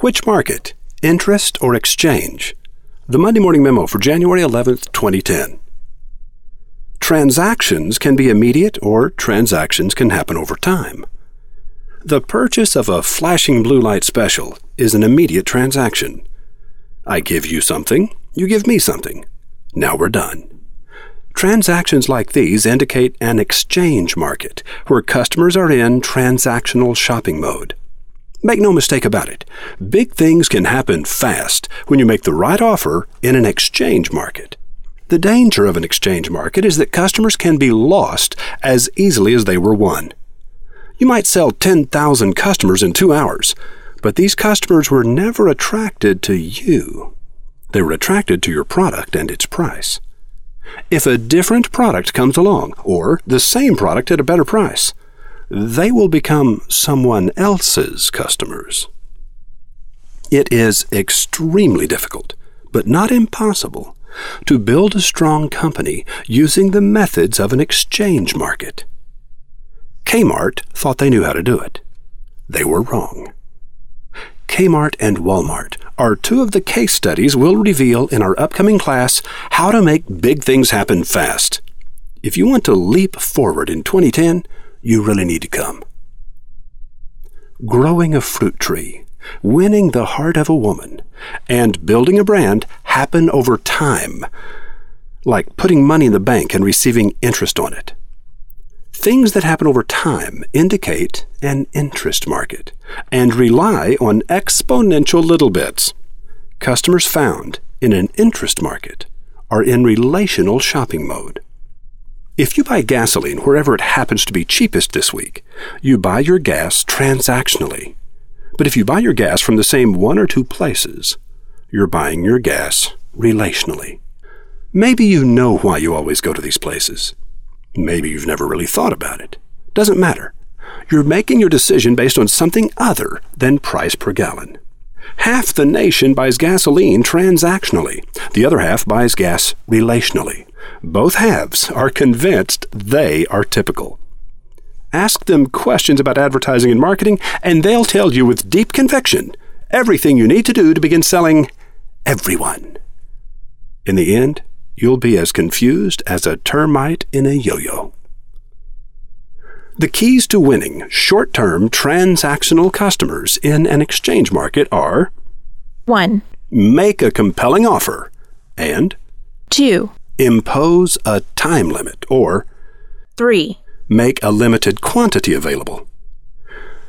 Which market, interest or exchange? The Monday Morning Memo for January 11th, 2010. Transactions can be immediate or transactions can happen over time. The purchase of a flashing blue light special is an immediate transaction. I give you something, you give me something. Now we're done. Transactions like these indicate an exchange market where customers are in transactional shopping mode. Make no mistake about it, big things can happen fast when you make the right offer in an exchange market. The danger of an exchange market is that customers can be lost as easily as they were won. You might sell 10,000 customers in two hours, but these customers were never attracted to you. They were attracted to your product and its price. If a different product comes along, or the same product at a better price, they will become someone else's customers. It is extremely difficult, but not impossible, to build a strong company using the methods of an exchange market. Kmart thought they knew how to do it. They were wrong. Kmart and Walmart are two of the case studies we'll reveal in our upcoming class, How to Make Big Things Happen Fast. If you want to leap forward in 2010, you really need to come. Growing a fruit tree, winning the heart of a woman, and building a brand happen over time, like putting money in the bank and receiving interest on it. Things that happen over time indicate an interest market and rely on exponential little bits. Customers found in an interest market are in relational shopping mode. If you buy gasoline wherever it happens to be cheapest this week, you buy your gas transactionally. But if you buy your gas from the same one or two places, you're buying your gas relationally. Maybe you know why you always go to these places. Maybe you've never really thought about it. Doesn't matter. You're making your decision based on something other than price per gallon. Half the nation buys gasoline transactionally, the other half buys gas relationally. Both halves are convinced they are typical. Ask them questions about advertising and marketing, and they'll tell you with deep conviction everything you need to do to begin selling everyone. In the end, you'll be as confused as a termite in a yo yo. The keys to winning short term transactional customers in an exchange market are 1. make a compelling offer and 2. Impose a time limit or 3. make a limited quantity available.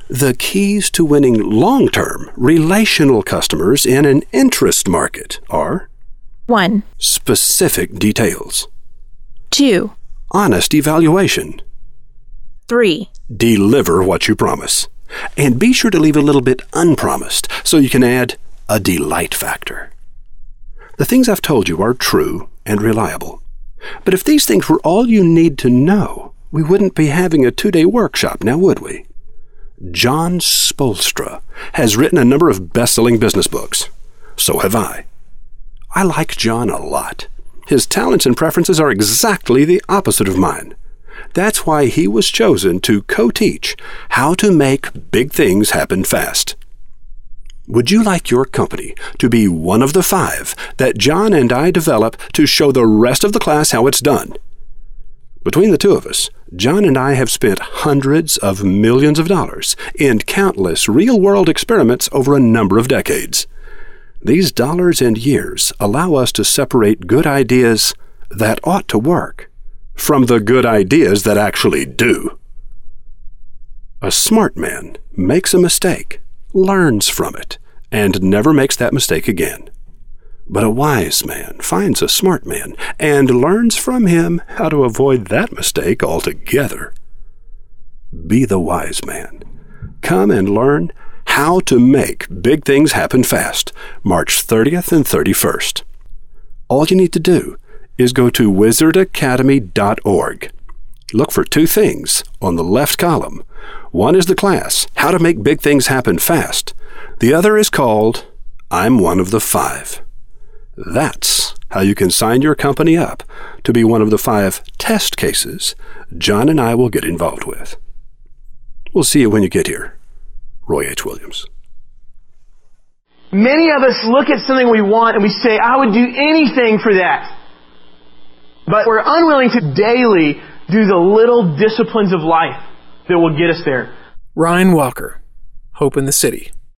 The keys to winning long term relational customers in an interest market are 1. specific details, 2. honest evaluation, 3. deliver what you promise, and be sure to leave a little bit unpromised so you can add a delight factor. The things I've told you are true and reliable. But if these things were all you need to know, we wouldn't be having a two day workshop now, would we? Jon Spoelstra has written a number of best selling business books. So have I. I like Jon a lot. His talents and preferences are exactly the opposite of mine. That's why he was chosen to co teach how to make big things happen fast. Would you like your company to be one of the five that Jon and I develop to show the rest of the class how it's done? Between the two of us, Jon and I have spent hundreds of millions of dollars in countless real world experiments over a number of decades. These dollars and years allow us to separate good ideas that ought to work from the good ideas that actually do. A smart man makes a mistake, learns from it, and never makes that mistake again. But a wise man finds a smart man and learns from him how to avoid that mistake altogether. Be the wise man. Come and learn how to make big things happen fast, March 30th and 31st. All you need to do is go to wizardacademy.org. Look for two things on the left column. One is the class, How to Make Big Things Happen Fast. The other is called I'm One of the Five. That's how you can sign your company up to be one of the five test cases Jon and I will get involved with. We'll see you when you get here. Roy H. Williams. Many of us look at something we want and we say, I would do anything for that. But we're unwilling to daily do the little disciplines of life that will get us there. Ryan Walker, Hope in the City.